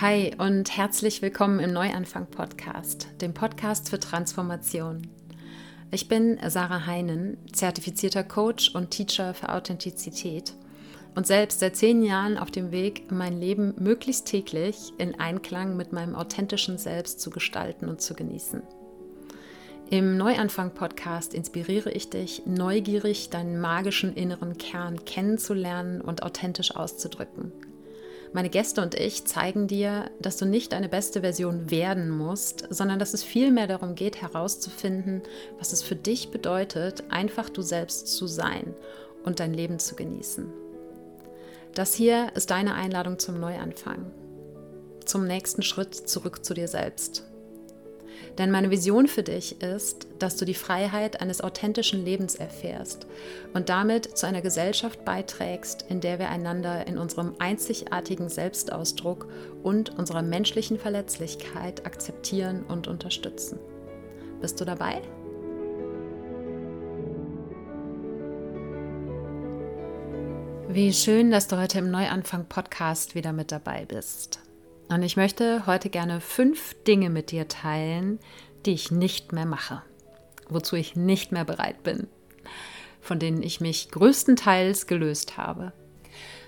Hi und herzlich willkommen im Neuanfang Podcast, dem Podcast für Transformation. Ich bin Sarah Heinen, zertifizierter Coach und Teacher für Authentizität und selbst seit zehn Jahren auf dem Weg, mein Leben möglichst täglich in Einklang mit meinem authentischen Selbst zu gestalten und zu genießen. Im Neuanfang-Podcast inspiriere ich dich, neugierig deinen magischen inneren Kern kennenzulernen und authentisch auszudrücken – meine Gäste und ich zeigen dir, dass du nicht deine beste Version werden musst, sondern dass es vielmehr darum geht, herauszufinden, was es für dich bedeutet, einfach du selbst zu sein und dein Leben zu genießen. Das hier ist deine Einladung zum Neuanfang, zum nächsten Schritt zurück zu dir selbst. Denn meine Vision für dich ist, dass du die Freiheit eines authentischen Lebens erfährst und damit zu einer Gesellschaft beiträgst, in der wir einander in unserem einzigartigen Selbstausdruck und unserer menschlichen Verletzlichkeit akzeptieren und unterstützen. Bist du dabei? Wie schön, dass du heute im Neuanfang Podcast wieder mit dabei bist. Und ich möchte heute gerne fünf Dinge mit dir teilen, die ich nicht mehr mache, wozu ich nicht mehr bereit bin, von denen ich mich größtenteils gelöst habe.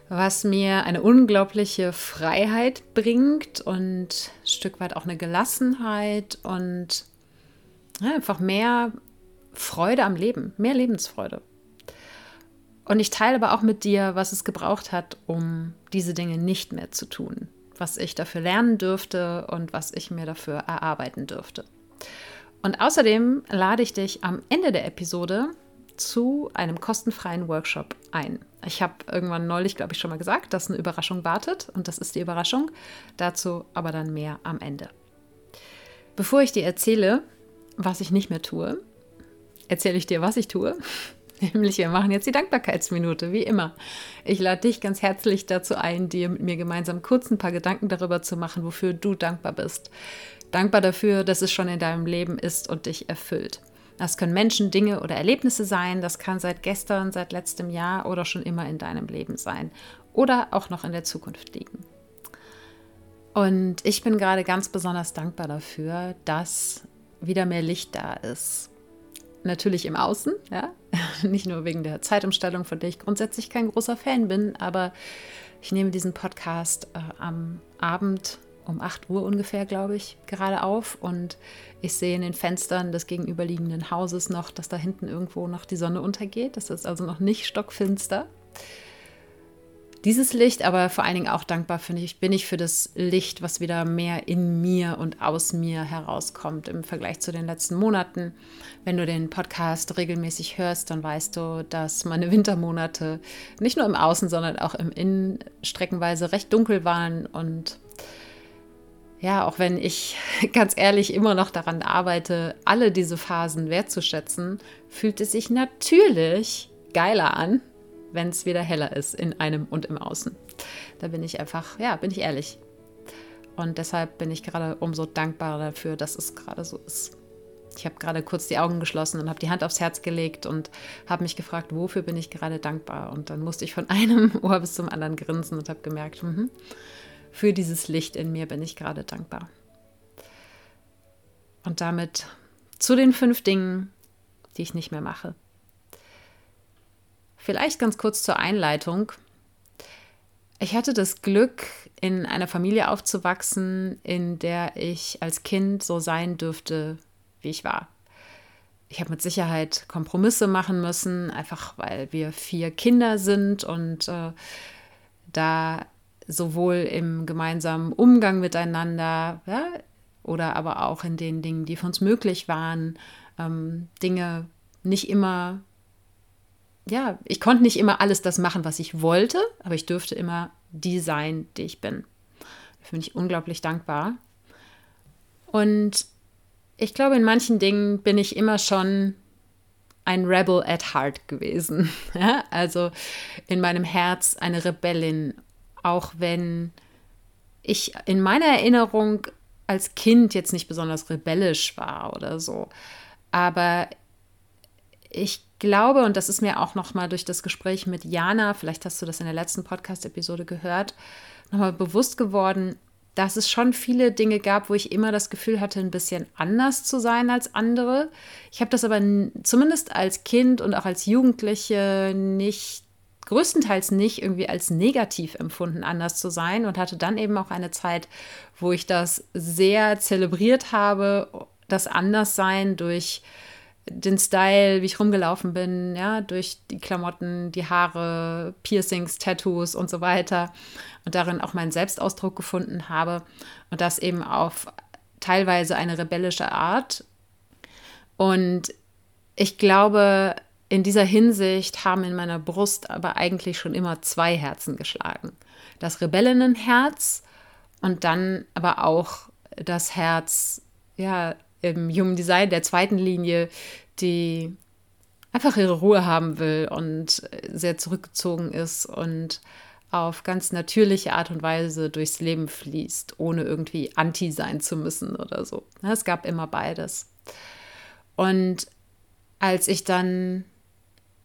Was mir eine unglaubliche Freiheit bringt und ein Stück weit auch eine Gelassenheit und einfach mehr Freude am Leben, mehr Lebensfreude. Und ich teile aber auch mit dir, was es gebraucht hat, um diese Dinge nicht mehr zu tun was ich dafür lernen dürfte und was ich mir dafür erarbeiten dürfte. Und außerdem lade ich dich am Ende der Episode zu einem kostenfreien Workshop ein. Ich habe irgendwann neulich, glaube ich, schon mal gesagt, dass eine Überraschung wartet und das ist die Überraschung. Dazu aber dann mehr am Ende. Bevor ich dir erzähle, was ich nicht mehr tue, erzähle ich dir, was ich tue. Nämlich, wir machen jetzt die Dankbarkeitsminute, wie immer. Ich lade dich ganz herzlich dazu ein, dir mit mir gemeinsam kurz ein paar Gedanken darüber zu machen, wofür du dankbar bist. Dankbar dafür, dass es schon in deinem Leben ist und dich erfüllt. Das können Menschen, Dinge oder Erlebnisse sein. Das kann seit gestern, seit letztem Jahr oder schon immer in deinem Leben sein. Oder auch noch in der Zukunft liegen. Und ich bin gerade ganz besonders dankbar dafür, dass wieder mehr Licht da ist natürlich im Außen, ja, nicht nur wegen der Zeitumstellung, von der ich grundsätzlich kein großer Fan bin, aber ich nehme diesen Podcast äh, am Abend um 8 Uhr ungefähr, glaube ich, gerade auf. Und ich sehe in den Fenstern des gegenüberliegenden Hauses noch, dass da hinten irgendwo noch die Sonne untergeht. Das ist also noch nicht stockfinster dieses Licht, aber vor allen Dingen auch dankbar finde ich, bin ich für das Licht, was wieder mehr in mir und aus mir herauskommt im Vergleich zu den letzten Monaten. Wenn du den Podcast regelmäßig hörst, dann weißt du, dass meine Wintermonate nicht nur im Außen, sondern auch im Innen streckenweise recht dunkel waren und ja, auch wenn ich ganz ehrlich immer noch daran arbeite, alle diese Phasen wertzuschätzen, fühlt es sich natürlich geiler an, wenn es wieder heller ist in einem und im Außen. Da bin ich einfach, ja, bin ich ehrlich. Und deshalb bin ich gerade umso dankbarer dafür, dass es gerade so ist. Ich habe gerade kurz die Augen geschlossen und habe die Hand aufs Herz gelegt und habe mich gefragt, wofür bin ich gerade dankbar? Und dann musste ich von einem Ohr bis zum anderen grinsen und habe gemerkt, mh, für dieses Licht in mir bin ich gerade dankbar. Und damit zu den fünf Dingen, die ich nicht mehr mache. Vielleicht ganz kurz zur Einleitung. Ich hatte das Glück, in einer Familie aufzuwachsen, in der ich als Kind so sein dürfte, wie ich war. Ich habe mit Sicherheit Kompromisse machen müssen, einfach weil wir vier Kinder sind und äh, da sowohl im gemeinsamen Umgang miteinander ja, oder aber auch in den Dingen, die für uns möglich waren, ähm, Dinge nicht immer ja, ich konnte nicht immer alles das machen, was ich wollte, aber ich dürfte immer die sein, die ich bin. Dafür bin ich unglaublich dankbar. Und ich glaube, in manchen Dingen bin ich immer schon ein Rebel at Heart gewesen. Ja? Also in meinem Herz eine Rebellin, auch wenn ich in meiner Erinnerung als Kind jetzt nicht besonders rebellisch war oder so. Aber ich glaube, und das ist mir auch nochmal durch das Gespräch mit Jana, vielleicht hast du das in der letzten Podcast-Episode gehört, nochmal bewusst geworden, dass es schon viele Dinge gab, wo ich immer das Gefühl hatte, ein bisschen anders zu sein als andere. Ich habe das aber zumindest als Kind und auch als Jugendliche nicht, größtenteils nicht irgendwie als negativ empfunden, anders zu sein und hatte dann eben auch eine Zeit, wo ich das sehr zelebriert habe, das Anderssein durch den Style, wie ich rumgelaufen bin, ja, durch die Klamotten, die Haare, Piercings, Tattoos und so weiter und darin auch meinen Selbstausdruck gefunden habe und das eben auf teilweise eine rebellische Art. Und ich glaube, in dieser Hinsicht haben in meiner Brust aber eigentlich schon immer zwei Herzen geschlagen. Das Rebellinnenherz und dann aber auch das Herz, ja, im Human Design der zweiten Linie, die einfach ihre Ruhe haben will und sehr zurückgezogen ist und auf ganz natürliche Art und Weise durchs Leben fließt, ohne irgendwie anti sein zu müssen oder so. Es gab immer beides. Und als ich dann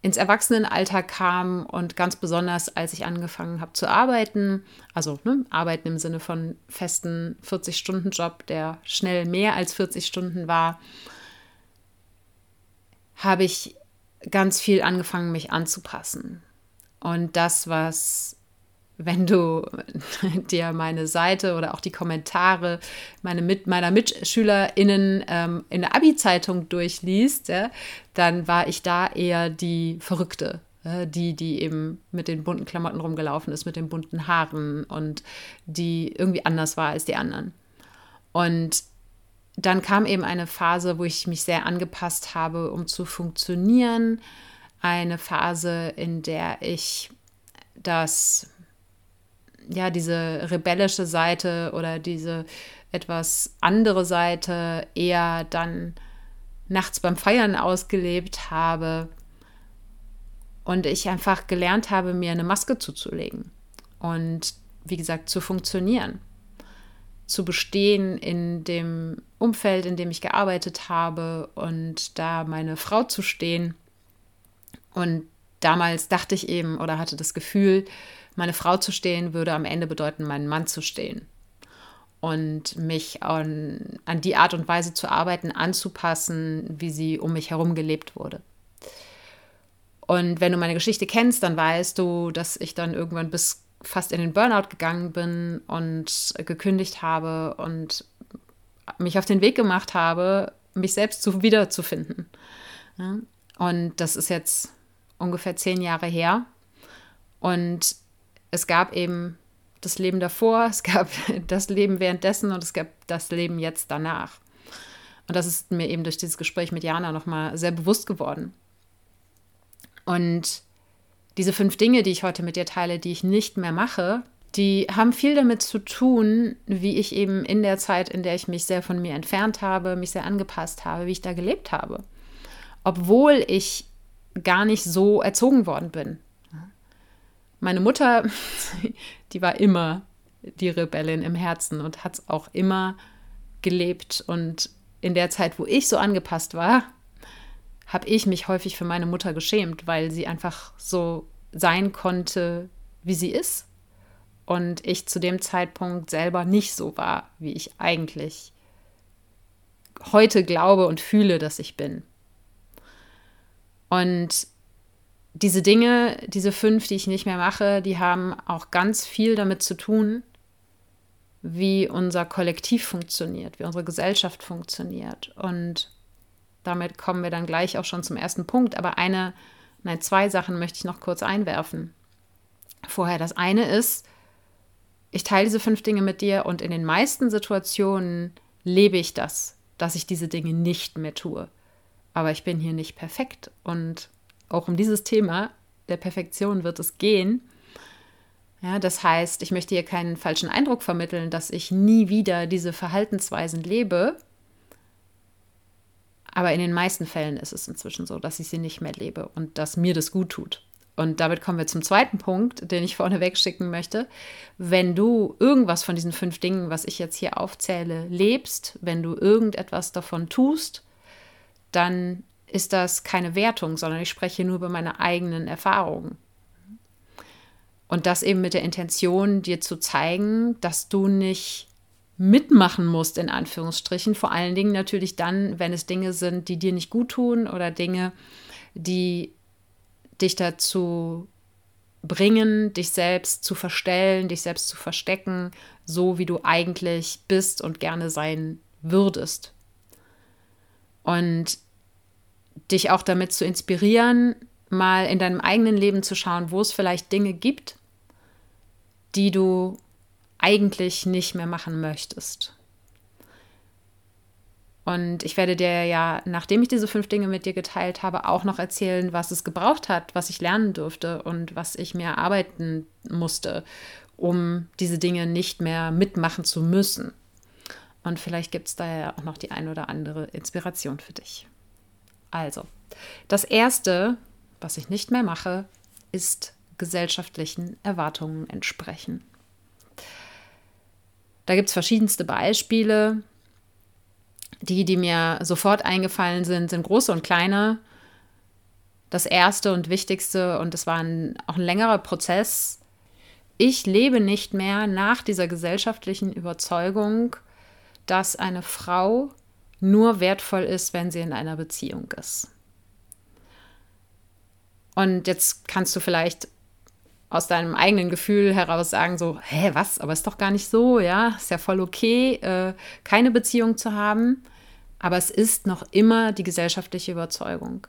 ins Erwachsenenalter kam und ganz besonders, als ich angefangen habe zu arbeiten, also ne, arbeiten im Sinne von festen 40-Stunden-Job, der schnell mehr als 40 Stunden war, habe ich ganz viel angefangen, mich anzupassen. Und das, was wenn du dir meine Seite oder auch die Kommentare meine mit, meiner MitschülerInnen ähm, in der Abi-Zeitung durchliest, ja, dann war ich da eher die Verrückte. die, die eben mit den bunten Klamotten rumgelaufen ist, mit den bunten Haaren und die irgendwie anders war als die anderen. Und dann kam eben eine Phase, wo ich mich sehr angepasst habe, um zu funktionieren. Eine Phase, in der ich das ja, diese rebellische Seite oder diese etwas andere Seite eher dann nachts beim Feiern ausgelebt habe und ich einfach gelernt habe, mir eine Maske zuzulegen und wie gesagt zu funktionieren, zu bestehen in dem Umfeld, in dem ich gearbeitet habe und da meine Frau zu stehen. Und damals dachte ich eben oder hatte das Gefühl, meine Frau zu stehen, würde am Ende bedeuten, meinen Mann zu stehen. Und mich an, an die Art und Weise zu arbeiten, anzupassen, wie sie um mich herum gelebt wurde. Und wenn du meine Geschichte kennst, dann weißt du, dass ich dann irgendwann bis fast in den Burnout gegangen bin und gekündigt habe und mich auf den Weg gemacht habe, mich selbst zu, wiederzufinden. Und das ist jetzt ungefähr zehn Jahre her. Und es gab eben das Leben davor, es gab das Leben währenddessen und es gab das Leben jetzt danach. Und das ist mir eben durch dieses Gespräch mit Jana nochmal sehr bewusst geworden. Und diese fünf Dinge, die ich heute mit dir teile, die ich nicht mehr mache, die haben viel damit zu tun, wie ich eben in der Zeit, in der ich mich sehr von mir entfernt habe, mich sehr angepasst habe, wie ich da gelebt habe. Obwohl ich gar nicht so erzogen worden bin. Meine Mutter, die war immer die Rebellin im Herzen und hat es auch immer gelebt. Und in der Zeit, wo ich so angepasst war, habe ich mich häufig für meine Mutter geschämt, weil sie einfach so sein konnte, wie sie ist. Und ich zu dem Zeitpunkt selber nicht so war, wie ich eigentlich heute glaube und fühle, dass ich bin. Und diese Dinge, diese fünf, die ich nicht mehr mache, die haben auch ganz viel damit zu tun, wie unser Kollektiv funktioniert, wie unsere Gesellschaft funktioniert. Und damit kommen wir dann gleich auch schon zum ersten Punkt. Aber eine, nein, zwei Sachen möchte ich noch kurz einwerfen. Vorher, das eine ist, ich teile diese fünf Dinge mit dir und in den meisten Situationen lebe ich das, dass ich diese Dinge nicht mehr tue. Aber ich bin hier nicht perfekt und auch um dieses Thema der Perfektion wird es gehen. Ja, das heißt, ich möchte hier keinen falschen Eindruck vermitteln, dass ich nie wieder diese Verhaltensweisen lebe. Aber in den meisten Fällen ist es inzwischen so, dass ich sie nicht mehr lebe und dass mir das gut tut. Und damit kommen wir zum zweiten Punkt, den ich vorneweg schicken möchte. Wenn du irgendwas von diesen fünf Dingen, was ich jetzt hier aufzähle, lebst, wenn du irgendetwas davon tust, dann ist das keine Wertung, sondern ich spreche nur über meine eigenen Erfahrungen. Und das eben mit der Intention, dir zu zeigen, dass du nicht mitmachen musst, in Anführungsstrichen. Vor allen Dingen natürlich dann, wenn es Dinge sind, die dir nicht gut tun oder Dinge, die dich dazu bringen, dich selbst zu verstellen, dich selbst zu verstecken, so wie du eigentlich bist und gerne sein würdest. Und dich auch damit zu inspirieren, mal in deinem eigenen Leben zu schauen, wo es vielleicht Dinge gibt, die du eigentlich nicht mehr machen möchtest. Und ich werde dir ja, nachdem ich diese fünf Dinge mit dir geteilt habe, auch noch erzählen, was es gebraucht hat, was ich lernen durfte und was ich mir erarbeiten musste, um diese Dinge nicht mehr mitmachen zu müssen. Und vielleicht gibt es da ja auch noch die ein oder andere Inspiration für dich. Also, das Erste, was ich nicht mehr mache, ist gesellschaftlichen Erwartungen entsprechen. Da gibt es verschiedenste Beispiele. Die, die mir sofort eingefallen sind, sind große und kleine. Das erste und wichtigste, und es war ein, auch ein längerer Prozess, ich lebe nicht mehr nach dieser gesellschaftlichen Überzeugung, dass eine Frau nur wertvoll ist, wenn sie in einer Beziehung ist. Und jetzt kannst du vielleicht aus deinem eigenen Gefühl heraus sagen, so, hä, was, aber ist doch gar nicht so, ja, ist ja voll okay, äh, keine Beziehung zu haben, aber es ist noch immer die gesellschaftliche Überzeugung.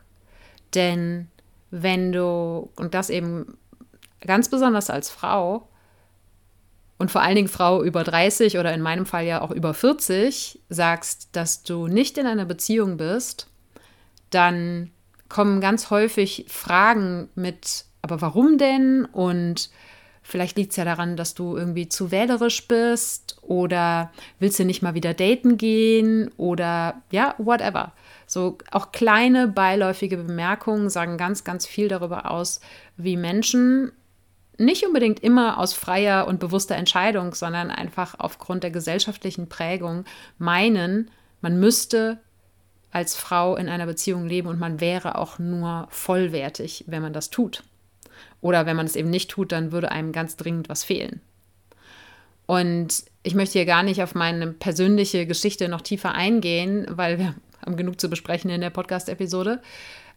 Denn wenn du, und das eben ganz besonders als Frau, und vor allen Dingen Frau über 30 oder in meinem Fall ja auch über 40, sagst, dass du nicht in einer Beziehung bist, dann kommen ganz häufig Fragen mit aber warum denn? Und vielleicht liegt es ja daran, dass du irgendwie zu wählerisch bist oder willst du nicht mal wieder daten gehen oder ja, whatever. So auch kleine beiläufige Bemerkungen sagen ganz, ganz viel darüber aus, wie Menschen nicht unbedingt immer aus freier und bewusster Entscheidung, sondern einfach aufgrund der gesellschaftlichen Prägung meinen, man müsste als Frau in einer Beziehung leben und man wäre auch nur vollwertig, wenn man das tut. Oder wenn man es eben nicht tut, dann würde einem ganz dringend was fehlen. Und ich möchte hier gar nicht auf meine persönliche Geschichte noch tiefer eingehen, weil wir haben genug zu besprechen in der Podcast-Episode.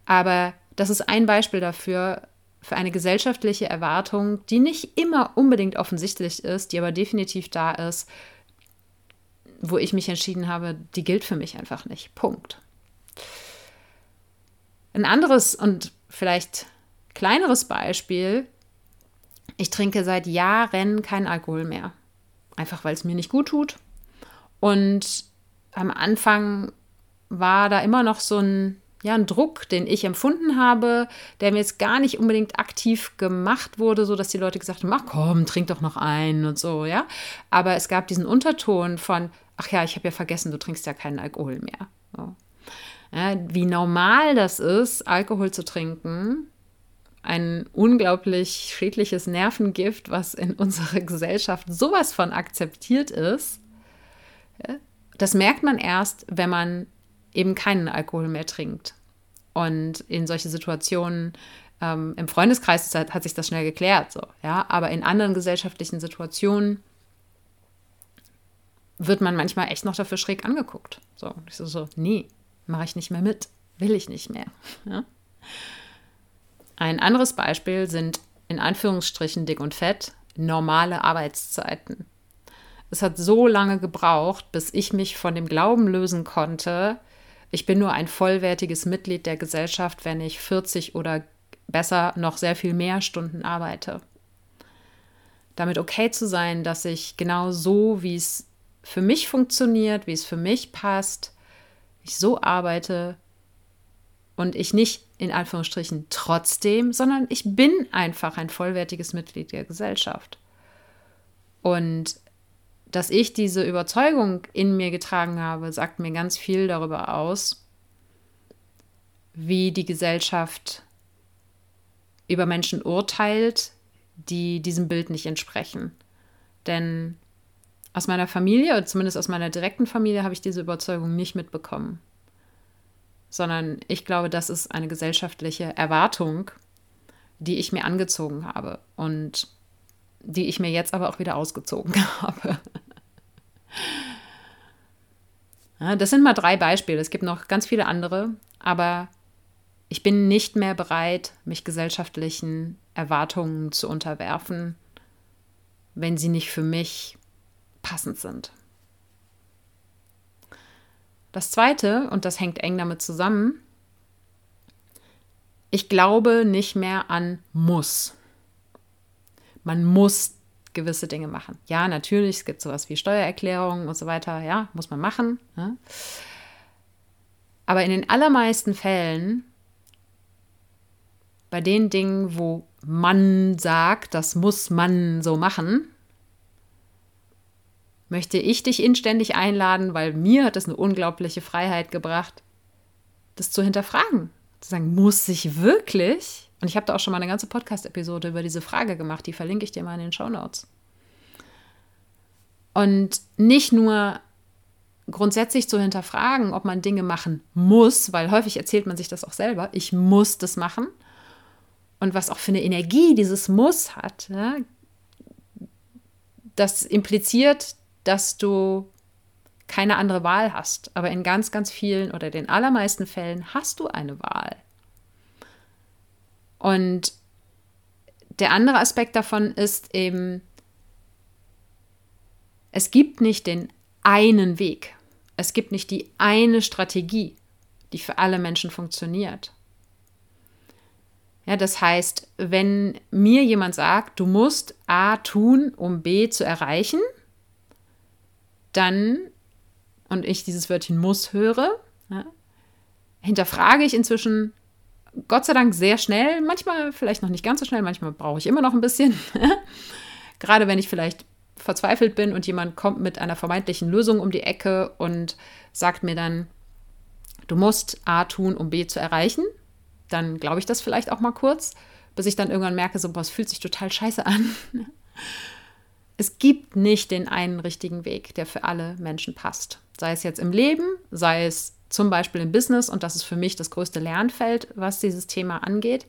Aber das ist ein Beispiel dafür, für eine gesellschaftliche Erwartung, die nicht immer unbedingt offensichtlich ist, die aber definitiv da ist, wo ich mich entschieden habe, die gilt für mich einfach nicht. Punkt. Ein anderes und vielleicht Kleineres Beispiel, ich trinke seit Jahren keinen Alkohol mehr. Einfach weil es mir nicht gut tut. Und am Anfang war da immer noch so ein, ja, ein Druck, den ich empfunden habe, der mir jetzt gar nicht unbedingt aktiv gemacht wurde, so dass die Leute gesagt haben, ach komm, trink doch noch einen und so, ja. Aber es gab diesen Unterton von, ach ja, ich habe ja vergessen, du trinkst ja keinen Alkohol mehr. So. Ja, wie normal das ist, Alkohol zu trinken, ein unglaublich schädliches Nervengift, was in unserer Gesellschaft sowas von akzeptiert ist. Das merkt man erst, wenn man eben keinen Alkohol mehr trinkt. Und in solche Situationen ähm, im Freundeskreis hat, hat, sich das schnell geklärt, so, ja. Aber in anderen gesellschaftlichen Situationen wird man manchmal echt noch dafür schräg angeguckt. So, ich so, so nee, mache ich nicht mehr mit, will ich nicht mehr. Ja? Ein anderes Beispiel sind in Anführungsstrichen dick und fett normale Arbeitszeiten. Es hat so lange gebraucht, bis ich mich von dem Glauben lösen konnte, ich bin nur ein vollwertiges Mitglied der Gesellschaft, wenn ich 40 oder besser noch sehr viel mehr Stunden arbeite. Damit okay zu sein, dass ich genau so, wie es für mich funktioniert, wie es für mich passt, ich so arbeite, und ich nicht in Anführungsstrichen trotzdem, sondern ich bin einfach ein vollwertiges Mitglied der Gesellschaft. Und dass ich diese Überzeugung in mir getragen habe, sagt mir ganz viel darüber aus, wie die Gesellschaft über Menschen urteilt, die diesem Bild nicht entsprechen. Denn aus meiner Familie, oder zumindest aus meiner direkten Familie, habe ich diese Überzeugung nicht mitbekommen sondern ich glaube, das ist eine gesellschaftliche Erwartung, die ich mir angezogen habe und die ich mir jetzt aber auch wieder ausgezogen habe. Ja, das sind mal drei Beispiele. Es gibt noch ganz viele andere, aber ich bin nicht mehr bereit, mich gesellschaftlichen Erwartungen zu unterwerfen, wenn sie nicht für mich passend sind. Das Zweite, und das hängt eng damit zusammen, ich glaube nicht mehr an muss. Man muss gewisse Dinge machen. Ja, natürlich, es gibt sowas wie Steuererklärungen und so weiter, ja, muss man machen. Ja. Aber in den allermeisten Fällen, bei den Dingen, wo man sagt, das muss man so machen, möchte ich dich inständig einladen, weil mir hat es eine unglaubliche Freiheit gebracht, das zu hinterfragen. Zu sagen, muss ich wirklich? Und ich habe da auch schon mal eine ganze Podcast-Episode über diese Frage gemacht, die verlinke ich dir mal in den Show Notes. Und nicht nur grundsätzlich zu hinterfragen, ob man Dinge machen muss, weil häufig erzählt man sich das auch selber, ich muss das machen. Und was auch für eine Energie dieses Muss hat, ja, das impliziert, dass du keine andere Wahl hast. Aber in ganz, ganz vielen oder den allermeisten Fällen hast du eine Wahl. Und der andere Aspekt davon ist eben, es gibt nicht den einen Weg. Es gibt nicht die eine Strategie, die für alle Menschen funktioniert. Ja, das heißt, wenn mir jemand sagt, du musst A tun, um B zu erreichen, dann, und ich dieses Wörtchen muss höre, ja, hinterfrage ich inzwischen Gott sei Dank sehr schnell, manchmal vielleicht noch nicht ganz so schnell, manchmal brauche ich immer noch ein bisschen. Gerade wenn ich vielleicht verzweifelt bin und jemand kommt mit einer vermeintlichen Lösung um die Ecke und sagt mir dann, du musst A tun, um B zu erreichen, dann glaube ich das vielleicht auch mal kurz, bis ich dann irgendwann merke, so, boah, fühlt sich total scheiße an. Es gibt nicht den einen richtigen Weg, der für alle Menschen passt. Sei es jetzt im Leben, sei es zum Beispiel im Business, und das ist für mich das größte Lernfeld, was dieses Thema angeht.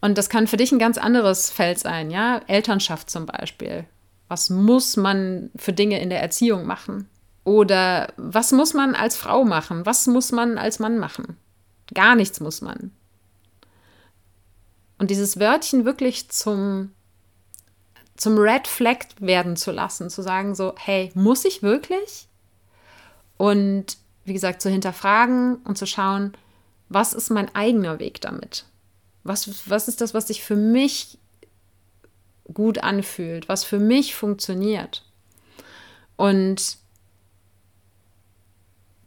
Und das kann für dich ein ganz anderes Feld sein, ja, Elternschaft zum Beispiel. Was muss man für Dinge in der Erziehung machen? Oder was muss man als Frau machen? Was muss man als Mann machen? Gar nichts muss man. Und dieses Wörtchen wirklich zum zum Red Flag werden zu lassen, zu sagen so, hey, muss ich wirklich? Und wie gesagt, zu hinterfragen und zu schauen, was ist mein eigener Weg damit? Was, was ist das, was sich für mich gut anfühlt, was für mich funktioniert? Und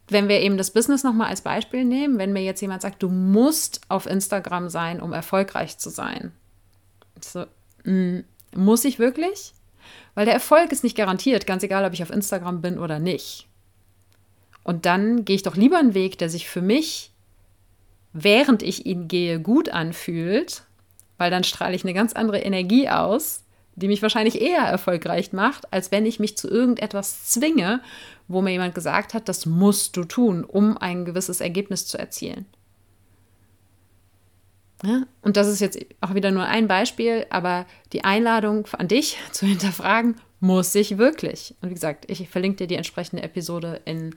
wenn wir eben das Business nochmal als Beispiel nehmen, wenn mir jetzt jemand sagt, du musst auf Instagram sein, um erfolgreich zu sein. So, mh, mm, muss ich wirklich? Weil der Erfolg ist nicht garantiert, ganz egal, ob ich auf Instagram bin oder nicht. Und dann gehe ich doch lieber einen Weg, der sich für mich, während ich ihn gehe, gut anfühlt, weil dann strahle ich eine ganz andere Energie aus, die mich wahrscheinlich eher erfolgreich macht, als wenn ich mich zu irgendetwas zwinge, wo mir jemand gesagt hat, das musst du tun, um ein gewisses Ergebnis zu erzielen. Ja? Und das ist jetzt auch wieder nur ein Beispiel, aber die Einladung an dich zu hinterfragen, muss ich wirklich? Und wie gesagt, ich verlinke dir die entsprechende Episode in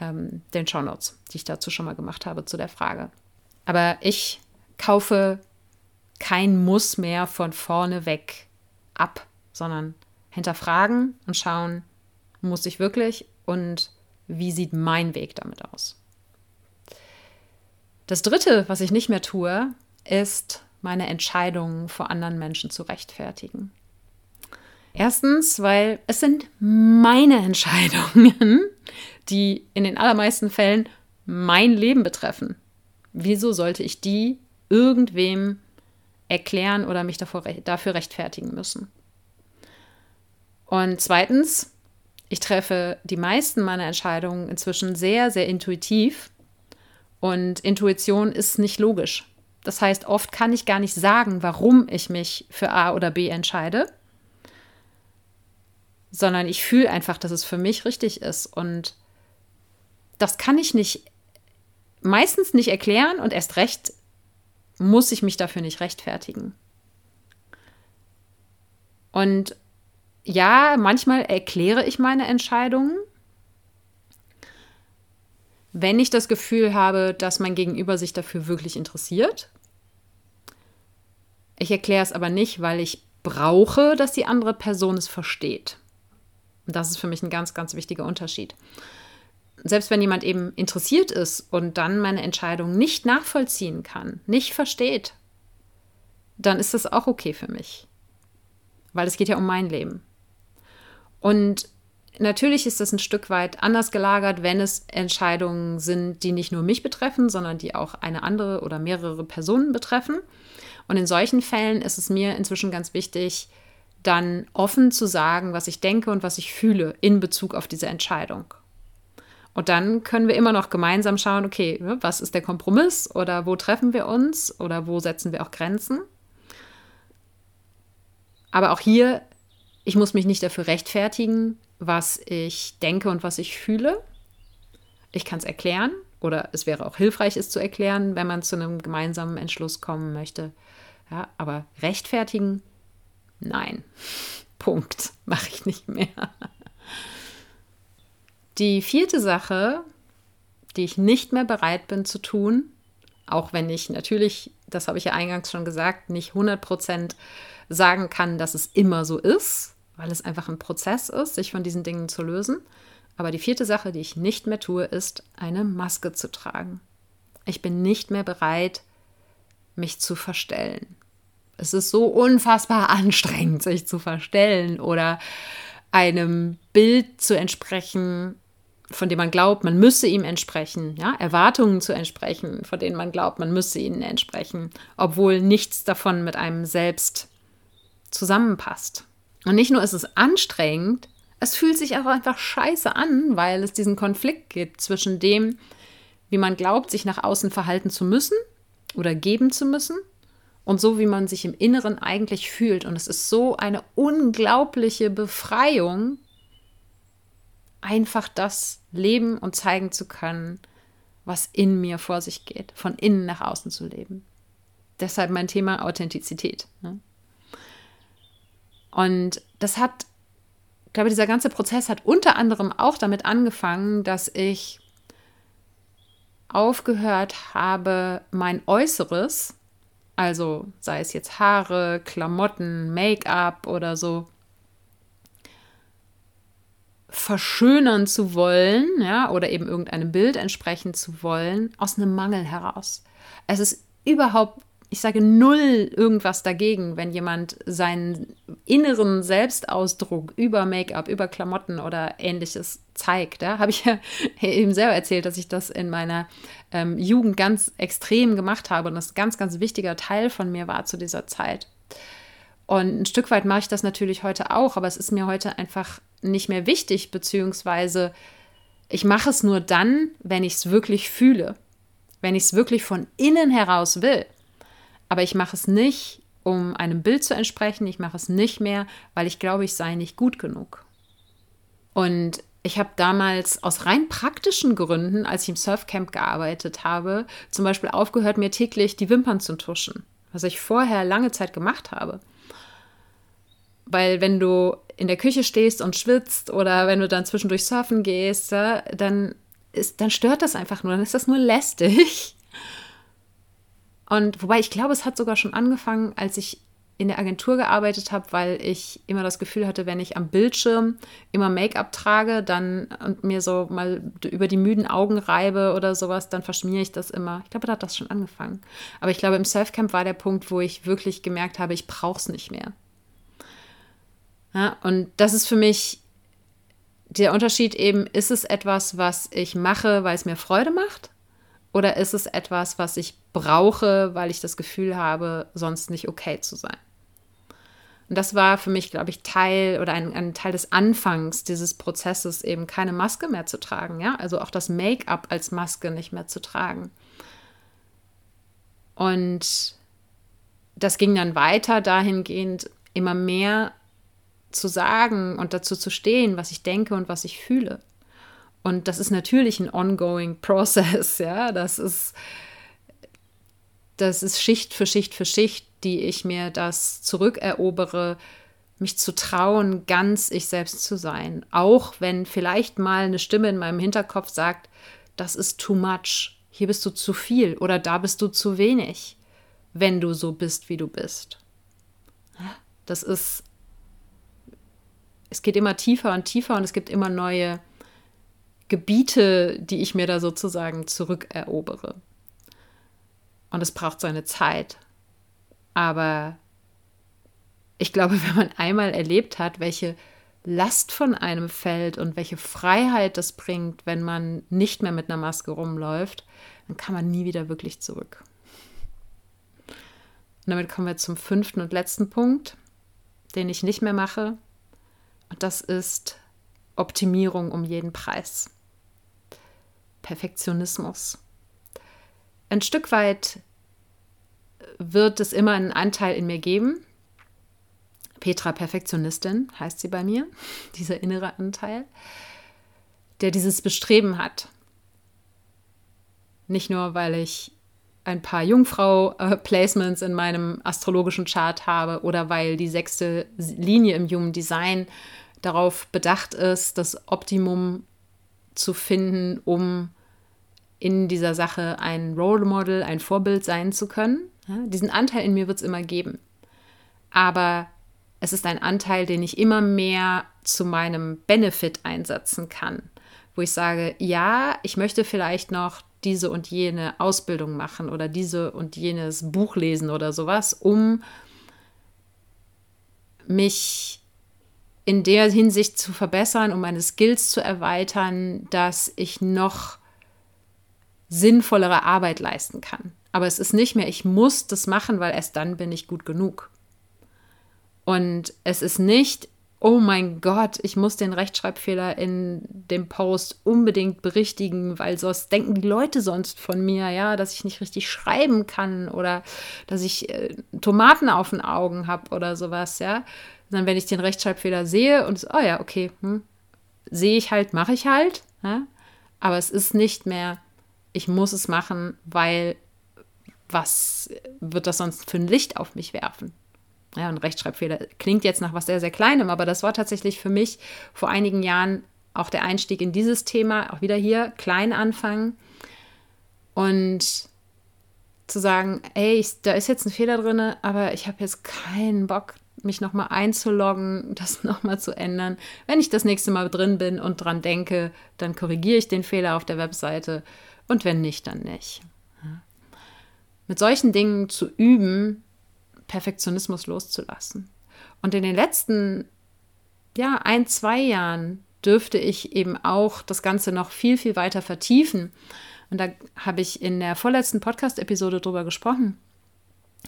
ähm, den Show Notes, die ich dazu schon mal gemacht habe zu der Frage. Aber ich kaufe kein Muss mehr von vorne weg ab, sondern hinterfragen und schauen, muss ich wirklich und wie sieht mein Weg damit aus? Das Dritte, was ich nicht mehr tue, ist, meine Entscheidungen vor anderen Menschen zu rechtfertigen. Erstens, weil es sind meine Entscheidungen, die in den allermeisten Fällen mein Leben betreffen. Wieso sollte ich die irgendwem erklären oder mich davor, dafür rechtfertigen müssen? Und zweitens, ich treffe die meisten meiner Entscheidungen inzwischen sehr, sehr intuitiv. Und Intuition ist nicht logisch. Das heißt, oft kann ich gar nicht sagen, warum ich mich für A oder B entscheide, sondern ich fühle einfach, dass es für mich richtig ist. Und das kann ich nicht, meistens nicht erklären und erst recht muss ich mich dafür nicht rechtfertigen. Und ja, manchmal erkläre ich meine Entscheidungen, wenn ich das Gefühl habe, dass mein Gegenüber sich dafür wirklich interessiert. Ich erkläre es aber nicht, weil ich brauche, dass die andere Person es versteht. Und das ist für mich ein ganz, ganz wichtiger Unterschied. Selbst wenn jemand eben interessiert ist und dann meine Entscheidung nicht nachvollziehen kann, nicht versteht, dann ist das auch okay für mich. Weil es geht ja um mein Leben. Und natürlich ist das ein Stück weit anders gelagert, wenn es Entscheidungen sind, die nicht nur mich betreffen, sondern die auch eine andere oder mehrere Personen betreffen. Und in solchen Fällen ist es mir inzwischen ganz wichtig, dann offen zu sagen, was ich denke und was ich fühle in Bezug auf diese Entscheidung. Und dann können wir immer noch gemeinsam schauen, okay, ne, was ist der Kompromiss oder wo treffen wir uns oder wo setzen wir auch Grenzen. Aber auch hier ich muss mich nicht dafür rechtfertigen, was ich denke und was ich fühle. Ich kann es erklären oder es wäre auch hilfreich, es zu erklären, wenn man zu einem gemeinsamen Entschluss kommen möchte. Ja, aber rechtfertigen, nein. Punkt. Mache ich nicht mehr. Die vierte Sache, die ich nicht mehr bereit bin zu tun, auch wenn ich natürlich, das habe ich ja eingangs schon gesagt, nicht 100% sagen kann, dass es immer so ist, weil es einfach ein Prozess ist, sich von diesen Dingen zu lösen. Aber die vierte Sache, die ich nicht mehr tue, ist, eine Maske zu tragen. Ich bin nicht mehr bereit, mich zu verstellen. Es ist so unfassbar anstrengend, sich zu verstellen oder einem Bild zu entsprechen, von dem man glaubt, man müsse ihm entsprechen, ja, Erwartungen zu entsprechen, von denen man glaubt, man müsse ihnen entsprechen, obwohl nichts davon mit einem selbst zusammenpasst. Und nicht nur ist es anstrengend, es fühlt sich auch einfach scheiße an, weil es diesen Konflikt gibt zwischen dem, wie man glaubt, sich nach außen verhalten zu müssen oder geben zu müssen und so, wie man sich im Inneren eigentlich fühlt. Und es ist so eine unglaubliche Befreiung, einfach das leben und zeigen zu können, was in mir vor sich geht, von innen nach außen zu leben. Deshalb mein Thema Authentizität. Ne? Und das hat, ich glaube, dieser ganze Prozess hat unter anderem auch damit angefangen, dass ich aufgehört habe, mein Äußeres, also sei es jetzt Haare, Klamotten, Make-up oder so, verschönern zu wollen, ja, oder eben irgendeinem Bild entsprechen zu wollen, aus einem Mangel heraus. Es ist überhaupt ich sage null irgendwas dagegen, wenn jemand seinen inneren Selbstausdruck über Make-up, über Klamotten oder ähnliches zeigt. Ja? Habe ich ja eben selber erzählt, dass ich das in meiner ähm, Jugend ganz extrem gemacht habe und das ein ganz, ganz wichtiger Teil von mir war zu dieser Zeit. Und ein Stück weit mache ich das natürlich heute auch, aber es ist mir heute einfach nicht mehr wichtig, beziehungsweise ich mache es nur dann, wenn ich es wirklich fühle, wenn ich es wirklich von innen heraus will. Aber ich mache es nicht, um einem Bild zu entsprechen. Ich mache es nicht mehr, weil ich glaube, ich sei nicht gut genug. Und ich habe damals aus rein praktischen Gründen, als ich im Surfcamp gearbeitet habe, zum Beispiel aufgehört, mir täglich die Wimpern zu tuschen, was ich vorher lange Zeit gemacht habe. Weil wenn du in der Küche stehst und schwitzt oder wenn du dann zwischendurch surfen gehst, dann, ist, dann stört das einfach nur, dann ist das nur lästig. Und wobei ich glaube, es hat sogar schon angefangen, als ich in der Agentur gearbeitet habe, weil ich immer das Gefühl hatte, wenn ich am Bildschirm immer Make-up trage, dann und mir so mal über die müden Augen reibe oder sowas, dann verschmiere ich das immer. Ich glaube, da hat das schon angefangen. Aber ich glaube, im Surfcamp war der Punkt, wo ich wirklich gemerkt habe, ich brauche es nicht mehr. Ja, und das ist für mich der Unterschied eben, ist es etwas, was ich mache, weil es mir Freude macht? Oder ist es etwas, was ich brauche, weil ich das Gefühl habe, sonst nicht okay zu sein? Und das war für mich, glaube ich, Teil oder ein, ein, Teil des Anfangs dieses Prozesses, eben keine Maske mehr zu tragen. Ja? Also auch das Make-up als Maske nicht mehr zu tragen. Und das ging dann weiter dahingehend, immer mehr zu sagen und dazu zu stehen, was ich denke und was ich fühle. Und das ist natürlich ein ongoing process, ja. Das ist, das ist Schicht für Schicht für Schicht, die ich mir das zurückerobere, mich zu trauen, ganz ich selbst zu sein. Auch wenn vielleicht mal eine Stimme in meinem Hinterkopf sagt, das ist too much, hier bist du zu viel oder da bist du zu wenig, wenn du so bist, wie du bist. Das ist, es geht immer tiefer und tiefer und es gibt immer neue Gebiete, die ich mir da sozusagen zurückerobere. Und es braucht seine Zeit. Aber ich glaube, wenn man einmal erlebt hat, welche Last von einem fällt und welche Freiheit das bringt, wenn man nicht mehr mit einer Maske rumläuft, dann kann man nie wieder wirklich zurück. Und damit kommen wir zum fünften und letzten Punkt, den ich nicht mehr mache. Und das ist Optimierung um jeden Preis. Perfektionismus. Ein Stück weit wird es immer einen Anteil in mir geben. Petra Perfektionistin heißt sie bei mir, dieser innere Anteil, der dieses Bestreben hat. Nicht nur, weil ich ein paar Jungfrau-Placements in meinem astrologischen Chart habe oder weil die sechste Linie im Human Design darauf bedacht ist, das Optimum zu finden, um in dieser Sache ein Role Model, ein Vorbild sein zu können. Ja, diesen Anteil in mir wird es immer geben. Aber es ist ein Anteil, den ich immer mehr zu meinem Benefit einsetzen kann, wo ich sage, ja, ich möchte vielleicht noch diese und jene Ausbildung machen oder diese und jenes Buch lesen oder sowas, um mich in der Hinsicht zu verbessern, um meine Skills zu erweitern, dass ich noch sinnvollere Arbeit leisten kann. Aber es ist nicht mehr, ich muss das machen, weil erst dann bin ich gut genug. Und es ist nicht, oh mein Gott, ich muss den Rechtschreibfehler in dem Post unbedingt berichtigen, weil sonst denken die Leute sonst von mir, ja, dass ich nicht richtig schreiben kann oder dass ich äh, Tomaten auf den Augen habe oder sowas, ja. Dann, wenn ich den Rechtschreibfehler sehe und, oh ja, okay, hm, sehe ich halt, mache ich halt, ja. Aber es ist nicht mehr, ich muss es machen, weil was wird das sonst für ein Licht auf mich werfen? Ja, ein Rechtschreibfehler klingt jetzt nach was sehr, sehr Kleinem, aber das war tatsächlich für mich vor einigen Jahren auch der Einstieg in dieses Thema, auch wieder hier klein anfangen und zu sagen, ey, da ist jetzt ein Fehler drin, aber ich habe jetzt keinen Bock, mich nochmal einzuloggen, das nochmal zu ändern. Wenn ich das nächste Mal drin bin und dran denke, dann korrigiere ich den Fehler auf der Webseite und wenn nicht, dann nicht. Mit solchen Dingen zu üben, Perfektionismus loszulassen. Und in den letzten ja, ein, zwei Jahren dürfte ich eben auch das Ganze noch viel, viel weiter vertiefen. Und da habe ich in der vorletzten Podcast-Episode drüber gesprochen.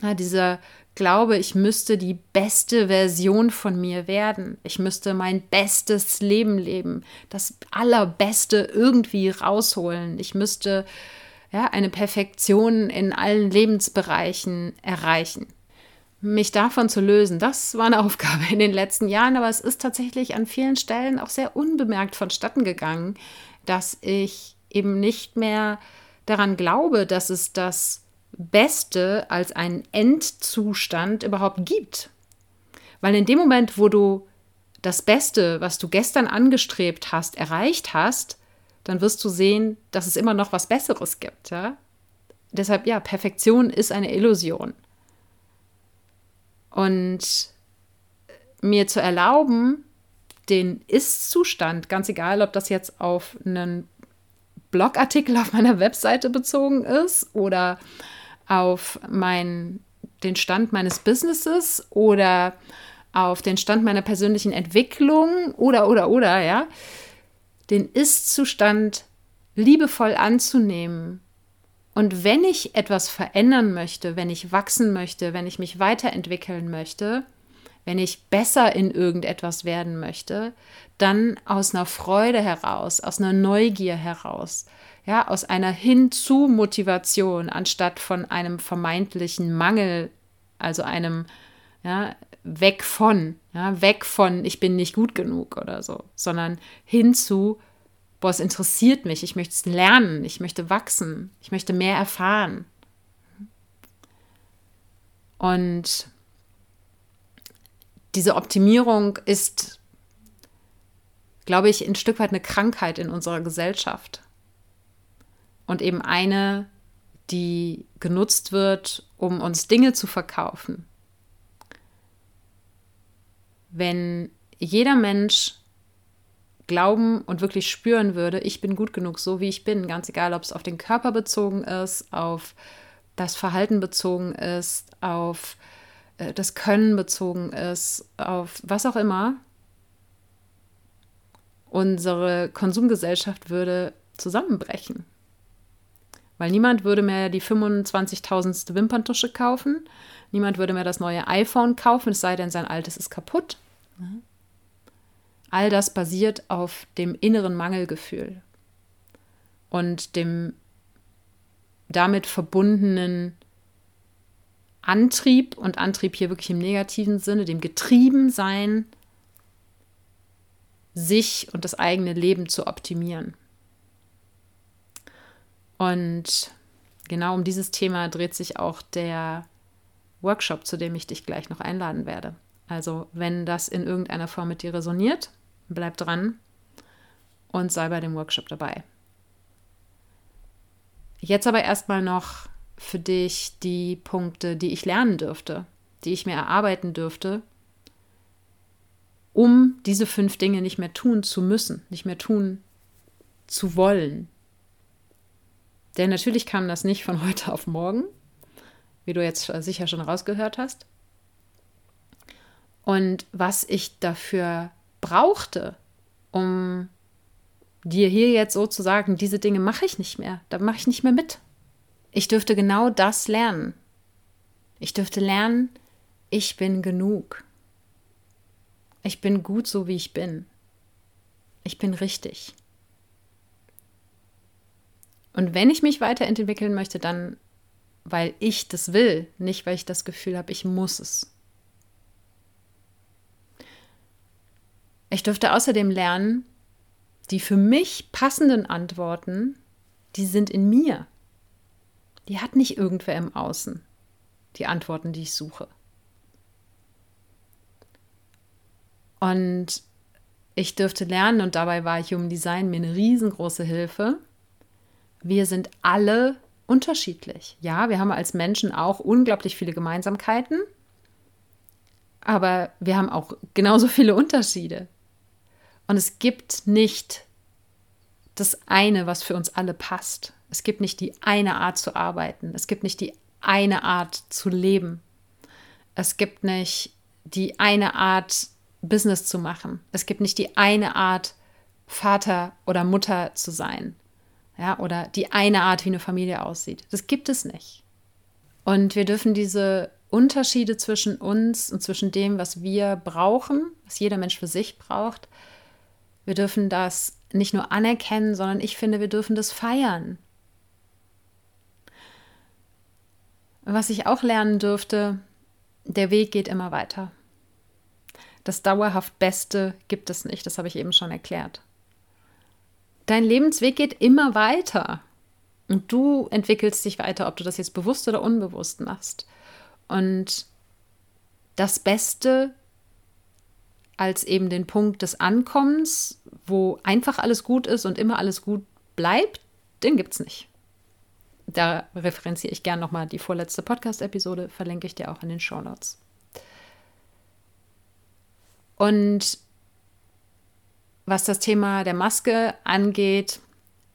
Ja, dieser Glaube, ich müsste die beste Version von mir werden. Ich müsste mein bestes Leben leben, das Allerbeste irgendwie rausholen. Ich müsste ja, eine Perfektion in allen Lebensbereichen erreichen mich davon zu lösen, das war eine Aufgabe in den letzten Jahren, aber es ist tatsächlich an vielen Stellen auch sehr unbemerkt vonstatten gegangen, dass ich eben nicht mehr daran glaube, dass es das Beste als einen Endzustand überhaupt gibt. Weil in dem Moment, wo du das Beste, was du gestern angestrebt hast, erreicht hast, dann wirst du sehen, dass es immer noch was Besseres gibt. Ja? Deshalb, ja, Perfektion ist eine Illusion. Und mir zu erlauben, den Ist-Zustand, ganz egal, ob das jetzt auf einen Blogartikel auf meiner Webseite bezogen ist oder auf mein, den Stand meines Businesses oder auf den Stand meiner persönlichen Entwicklung oder, oder, oder, ja, den Ist-Zustand liebevoll anzunehmen und wenn ich etwas verändern möchte, wenn ich wachsen möchte, wenn ich mich weiterentwickeln möchte, wenn ich besser in irgendetwas werden möchte, dann aus einer Freude heraus, aus einer Neugier heraus, ja, aus einer Hinzu-Motivation anstatt von einem vermeintlichen Mangel, also einem ja, weg von, ja, weg von ich bin nicht gut genug oder so, sondern hinzu boah, es interessiert mich, ich möchte es lernen, ich möchte wachsen, ich möchte mehr erfahren. diese Optimierung ist, glaube ich, ein Stück weit eine Krankheit in unserer Gesellschaft. Und eben eine, die genutzt wird, um uns Dinge zu verkaufen. Wenn jeder Mensch glauben und wirklich spüren würde, ich bin gut genug, so wie ich bin, ganz egal, ob es auf den Körper bezogen ist, auf das Verhalten bezogen ist, auf äh, das Können bezogen ist, auf was auch immer, unsere Konsumgesellschaft würde zusammenbrechen. Weil niemand würde mehr die 25.000. Wimperntusche kaufen, niemand würde mehr das neue iPhone kaufen, es sei denn, sein altes ist kaputt. Mhm. All das basiert auf dem inneren Mangelgefühl und dem damit verbundenen Antrieb und Antrieb hier wirklich im negativen Sinne, dem Getriebensein, sich und das eigene Leben zu optimieren. Und genau um dieses Thema dreht sich auch der Workshop, zu dem ich dich gleich noch einladen werde. Also wenn das in irgendeiner Form mit dir resoniert, bleib dran und sei bei dem Workshop dabei. Jetzt aber erstmal noch für dich die Punkte, die ich lernen dürfte, die ich mir erarbeiten dürfte, um diese fünf Dinge nicht mehr tun zu müssen, nicht mehr tun zu wollen. Denn natürlich kam das nicht von heute auf morgen, wie du jetzt sicher schon rausgehört hast. Und was ich dafür brauchte, um dir hier jetzt sozusagen, diese Dinge mache ich nicht mehr, da mache ich nicht mehr mit. Ich dürfte genau das lernen. Ich dürfte lernen, ich bin genug. Ich bin gut so, wie ich bin. Ich bin richtig. Und wenn ich mich weiterentwickeln möchte, dann weil ich das will, nicht weil ich das Gefühl habe, ich muss es. Ich dürfte außerdem lernen, die für mich passenden Antworten, die sind in mir. Die hat nicht irgendwer im Außen, die Antworten, die ich suche. Und ich dürfte lernen, und dabei war Human Design mir eine riesengroße Hilfe. Wir sind alle unterschiedlich. Ja, wir haben als Menschen auch unglaublich viele Gemeinsamkeiten, aber wir haben auch genauso viele Unterschiede. Und es gibt nicht das eine, was für uns alle passt. Es gibt nicht die eine Art zu arbeiten. Es gibt nicht die eine Art zu leben. Es gibt nicht die eine Art Business zu machen. Es gibt nicht die eine Art Vater oder Mutter zu sein. Ja, oder die eine Art, wie eine Familie aussieht. Das gibt es nicht. Und wir dürfen diese Unterschiede zwischen uns und zwischen dem, was wir brauchen, was jeder Mensch für sich braucht, wir dürfen das nicht nur anerkennen, sondern ich finde, wir dürfen das feiern. Was ich auch lernen dürfte, der Weg geht immer weiter. Das dauerhaft Beste gibt es nicht, das habe ich eben schon erklärt. Dein Lebensweg geht immer weiter und du entwickelst dich weiter, ob du das jetzt bewusst oder unbewusst machst. Und das Beste als eben den Punkt des Ankommens, wo einfach alles gut ist und immer alles gut bleibt, den gibt es nicht. Da referenziere ich gerne nochmal die vorletzte Podcast-Episode, verlinke ich dir auch in den Show Notes. Und was das Thema der Maske angeht,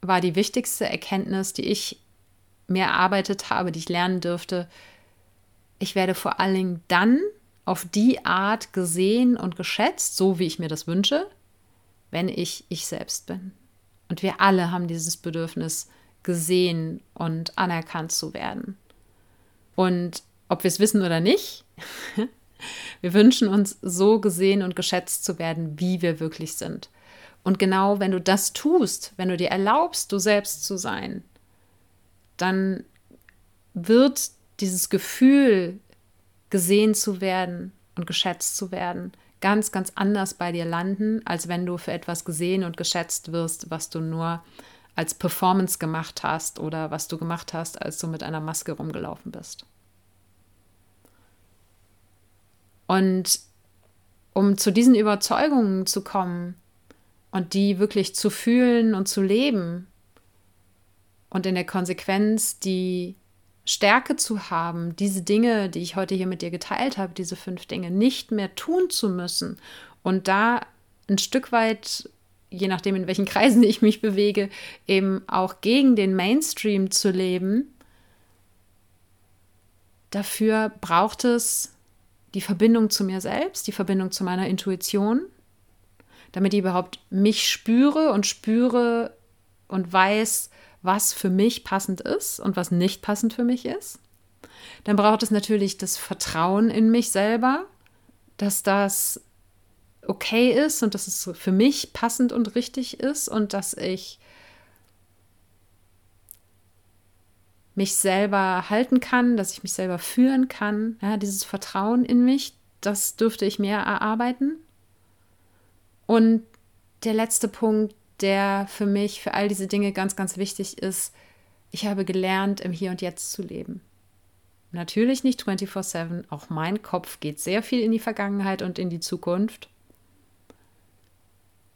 war die wichtigste Erkenntnis, die ich mir erarbeitet habe, die ich lernen dürfte. Ich werde vor allen Dingen dann auf die Art gesehen und geschätzt, so wie ich mir das wünsche, wenn ich ich selbst bin. Und wir alle haben dieses Bedürfnis, gesehen und anerkannt zu werden. Und ob wir es wissen oder nicht, wir wünschen uns so gesehen und geschätzt zu werden, wie wir wirklich sind. Und genau wenn du das tust, wenn du dir erlaubst, du selbst zu sein, dann wird dieses Gefühl gesehen zu werden und geschätzt zu werden, ganz, ganz anders bei dir landen, als wenn du für etwas gesehen und geschätzt wirst, was du nur als Performance gemacht hast oder was du gemacht hast, als du mit einer Maske rumgelaufen bist. Und um zu diesen Überzeugungen zu kommen und die wirklich zu fühlen und zu leben und in der Konsequenz die Stärke zu haben, diese Dinge, die ich heute hier mit dir geteilt habe, diese fünf Dinge, nicht mehr tun zu müssen und da ein Stück weit, je nachdem in welchen Kreisen ich mich bewege, eben auch gegen den Mainstream zu leben, dafür braucht es die Verbindung zu mir selbst, die Verbindung zu meiner Intuition, damit ich überhaupt mich spüre und spüre und weiß, was für mich passend ist und was nicht passend für mich ist. Dann braucht es natürlich das Vertrauen in mich selber, dass das okay ist und dass es für mich passend und richtig ist und dass ich mich selber halten kann, dass ich mich selber führen kann. Ja, dieses Vertrauen in mich, das dürfte ich mehr erarbeiten. Und der letzte Punkt, der für mich, für all diese Dinge ganz, ganz wichtig ist, ich habe gelernt, im Hier und Jetzt zu leben. Natürlich nicht 24/7, auch mein Kopf geht sehr viel in die Vergangenheit und in die Zukunft.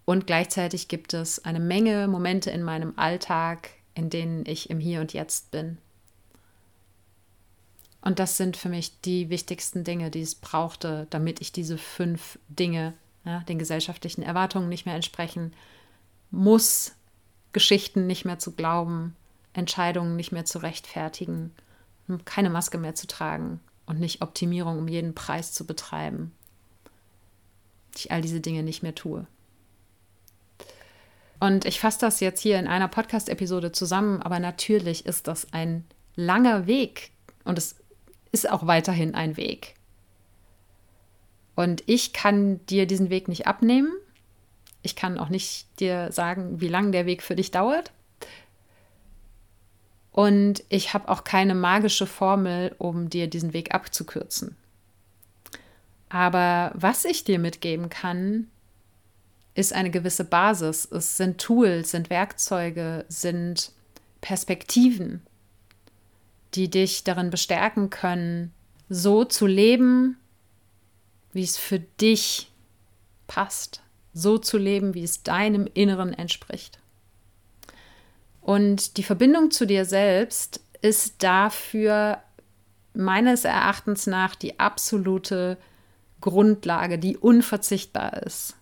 Und gleichzeitig gibt es eine Menge Momente in meinem Alltag, in denen ich im Hier und Jetzt bin. Und das sind für mich die wichtigsten Dinge, die es brauchte, damit ich diese fünf Dinge, ja, den gesellschaftlichen Erwartungen nicht mehr entsprechen muss, Geschichten nicht mehr zu glauben, Entscheidungen nicht mehr zu rechtfertigen, keine Maske mehr zu tragen und nicht Optimierung um jeden Preis zu betreiben. Ich all diese Dinge nicht mehr tue. Und ich fasse das jetzt hier in einer Podcast-Episode zusammen, aber natürlich ist das ein langer Weg und es ist auch weiterhin ein Weg. Und ich kann dir diesen Weg nicht abnehmen. Ich kann auch nicht dir sagen, wie lang der Weg für dich dauert. Und ich habe auch keine magische Formel, um dir diesen Weg abzukürzen. Aber was ich dir mitgeben kann, ist eine gewisse Basis. Es sind Tools, sind Werkzeuge, sind Perspektiven, die dich darin bestärken können, so zu leben, wie es für dich passt, so zu leben, wie es deinem Inneren entspricht. Und die Verbindung zu dir selbst ist dafür meines Erachtens nach die absolute Grundlage, die unverzichtbar ist.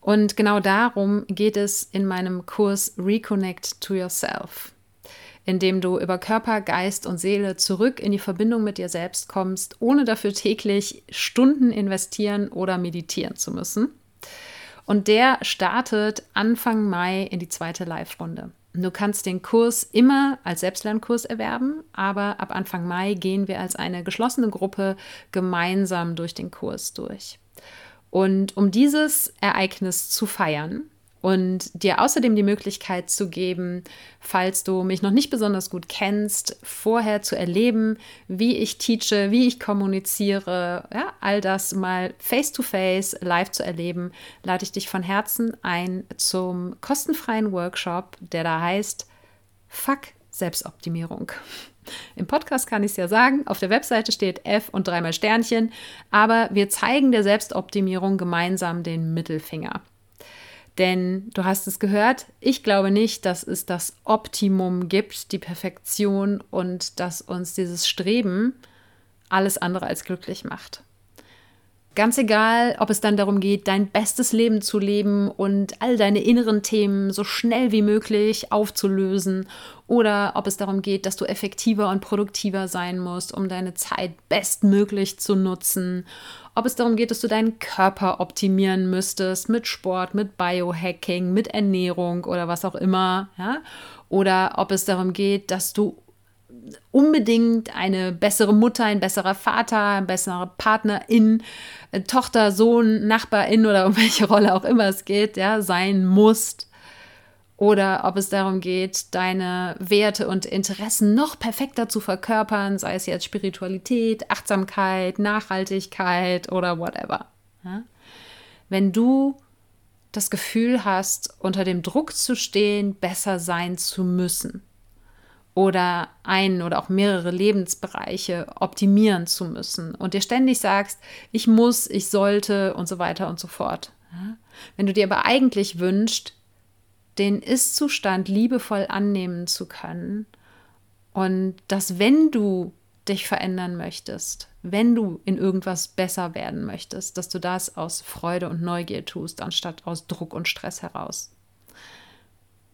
Und genau darum geht es in meinem Kurs Reconnect to Yourself indem du über Körper, Geist und Seele zurück in die Verbindung mit dir selbst kommst, ohne dafür täglich Stunden investieren oder meditieren zu müssen. Und der startet Anfang Mai in die zweite Live-Runde. Du kannst den Kurs immer als Selbstlernkurs erwerben, aber ab Anfang Mai gehen wir als eine geschlossene Gruppe gemeinsam durch den Kurs durch. Und um dieses Ereignis zu feiern, und dir außerdem die Möglichkeit zu geben, falls du mich noch nicht besonders gut kennst, vorher zu erleben, wie ich teache, wie ich kommuniziere, ja, all das mal face-to-face -face, live zu erleben, lade ich dich von Herzen ein zum kostenfreien Workshop, der da heißt Fuck Selbstoptimierung. Im Podcast kann ich es ja sagen, auf der Webseite steht F und dreimal Sternchen, aber wir zeigen der Selbstoptimierung gemeinsam den Mittelfinger. Denn du hast es gehört, ich glaube nicht, dass es das Optimum gibt, die Perfektion und dass uns dieses Streben alles andere als glücklich macht. Ganz egal, ob es dann darum geht, dein bestes Leben zu leben und all deine inneren Themen so schnell wie möglich aufzulösen oder ob es darum geht, dass du effektiver und produktiver sein musst, um deine Zeit bestmöglich zu nutzen. Ob es darum geht, dass du deinen Körper optimieren müsstest mit Sport, mit Biohacking, mit Ernährung oder was auch immer. Ja? Oder ob es darum geht, dass du unbedingt eine bessere Mutter, ein besserer Vater, ein besserer Partnerin, äh, Tochter, Sohn, Nachbarin oder um welche Rolle auch immer es geht, ja, sein musst oder ob es darum geht, deine Werte und Interessen noch perfekter zu verkörpern, sei es jetzt Spiritualität, Achtsamkeit, Nachhaltigkeit oder whatever. Ja? Wenn du das Gefühl hast, unter dem Druck zu stehen, besser sein zu müssen oder einen oder auch mehrere Lebensbereiche optimieren zu müssen und dir ständig sagst, ich muss, ich sollte und so weiter und so fort. Wenn du dir aber eigentlich wünschst, den Ist-Zustand liebevoll annehmen zu können und dass wenn du dich verändern möchtest, wenn du in irgendwas besser werden möchtest, dass du das aus Freude und Neugier tust, anstatt aus Druck und Stress heraus.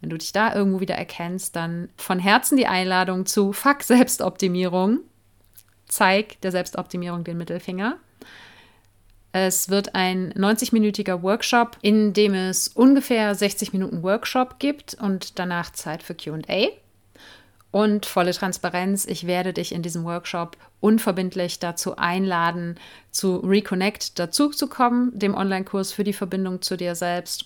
Wenn du dich da irgendwo wieder erkennst, dann von Herzen die Einladung zu Fuck Selbstoptimierung. Zeig der Selbstoptimierung den Mittelfinger. Es wird ein 90-minütiger Workshop, in dem es ungefähr 60 Minuten Workshop gibt und danach Zeit für QA. Und volle Transparenz, ich werde dich in diesem Workshop unverbindlich dazu einladen, zu Reconnect dazu zu kommen, dem Online-Kurs für die Verbindung zu dir selbst.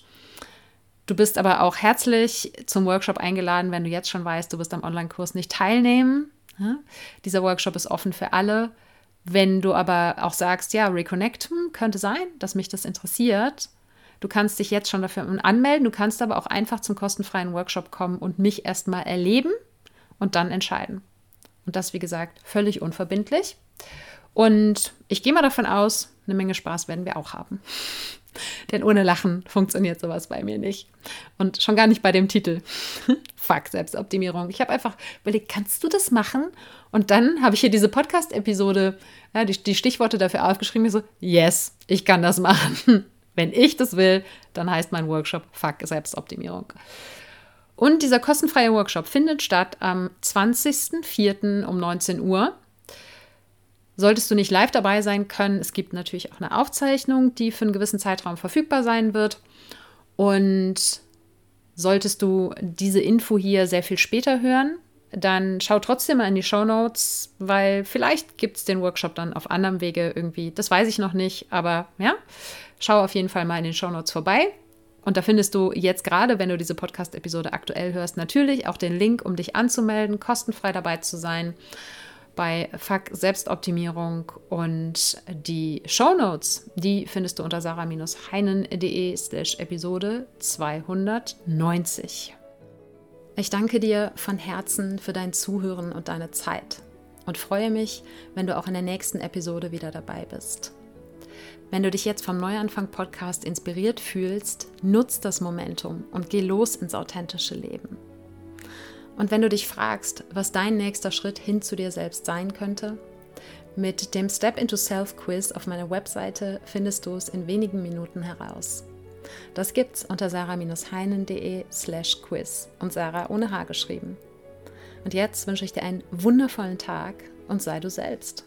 Du bist aber auch herzlich zum Workshop eingeladen, wenn du jetzt schon weißt, du wirst am Online-Kurs nicht teilnehmen. Ja? Dieser Workshop ist offen für alle. Wenn du aber auch sagst, ja, Reconnect hm, könnte sein, dass mich das interessiert, du kannst dich jetzt schon dafür anmelden. Du kannst aber auch einfach zum kostenfreien Workshop kommen und mich erstmal erleben und dann entscheiden. Und das, wie gesagt, völlig unverbindlich. Und ich gehe mal davon aus, eine Menge Spaß werden wir auch haben. Denn ohne Lachen funktioniert sowas bei mir nicht. Und schon gar nicht bei dem Titel. Fuck, Selbstoptimierung. Ich habe einfach überlegt, kannst du das machen? Und dann habe ich hier diese Podcast-Episode, ja, die, die Stichworte dafür aufgeschrieben. Ich so, yes, ich kann das machen. Wenn ich das will, dann heißt mein Workshop Fuck, Selbstoptimierung. Und dieser kostenfreie Workshop findet statt am 20.04. um 19 Uhr. Solltest du nicht live dabei sein können, es gibt natürlich auch eine Aufzeichnung, die für einen gewissen Zeitraum verfügbar sein wird. Und solltest du diese Info hier sehr viel später hören, dann schau trotzdem mal in die Show Notes, weil vielleicht gibt es den Workshop dann auf anderem Wege irgendwie. Das weiß ich noch nicht, aber ja, schau auf jeden Fall mal in den Show Notes vorbei. Und da findest du jetzt gerade, wenn du diese Podcast-Episode aktuell hörst, natürlich auch den Link, um dich anzumelden, kostenfrei dabei zu sein bei Fuck Selbstoptimierung und die Show Notes, die findest du unter sarah-heinen.de slash Episode 290. Ich danke dir von Herzen für dein Zuhören und deine Zeit und freue mich, wenn du auch in der nächsten Episode wieder dabei bist. Wenn du dich jetzt vom Neuanfang Podcast inspiriert fühlst, nutz das Momentum und geh los ins authentische Leben. Und wenn du dich fragst, was dein nächster Schritt hin zu dir selbst sein könnte, mit dem Step into Self Quiz auf meiner Webseite findest du es in wenigen Minuten heraus. Das gibt's unter sarah-heinen.de slash quiz und Sarah ohne H geschrieben. Und jetzt wünsche ich dir einen wundervollen Tag und sei du selbst.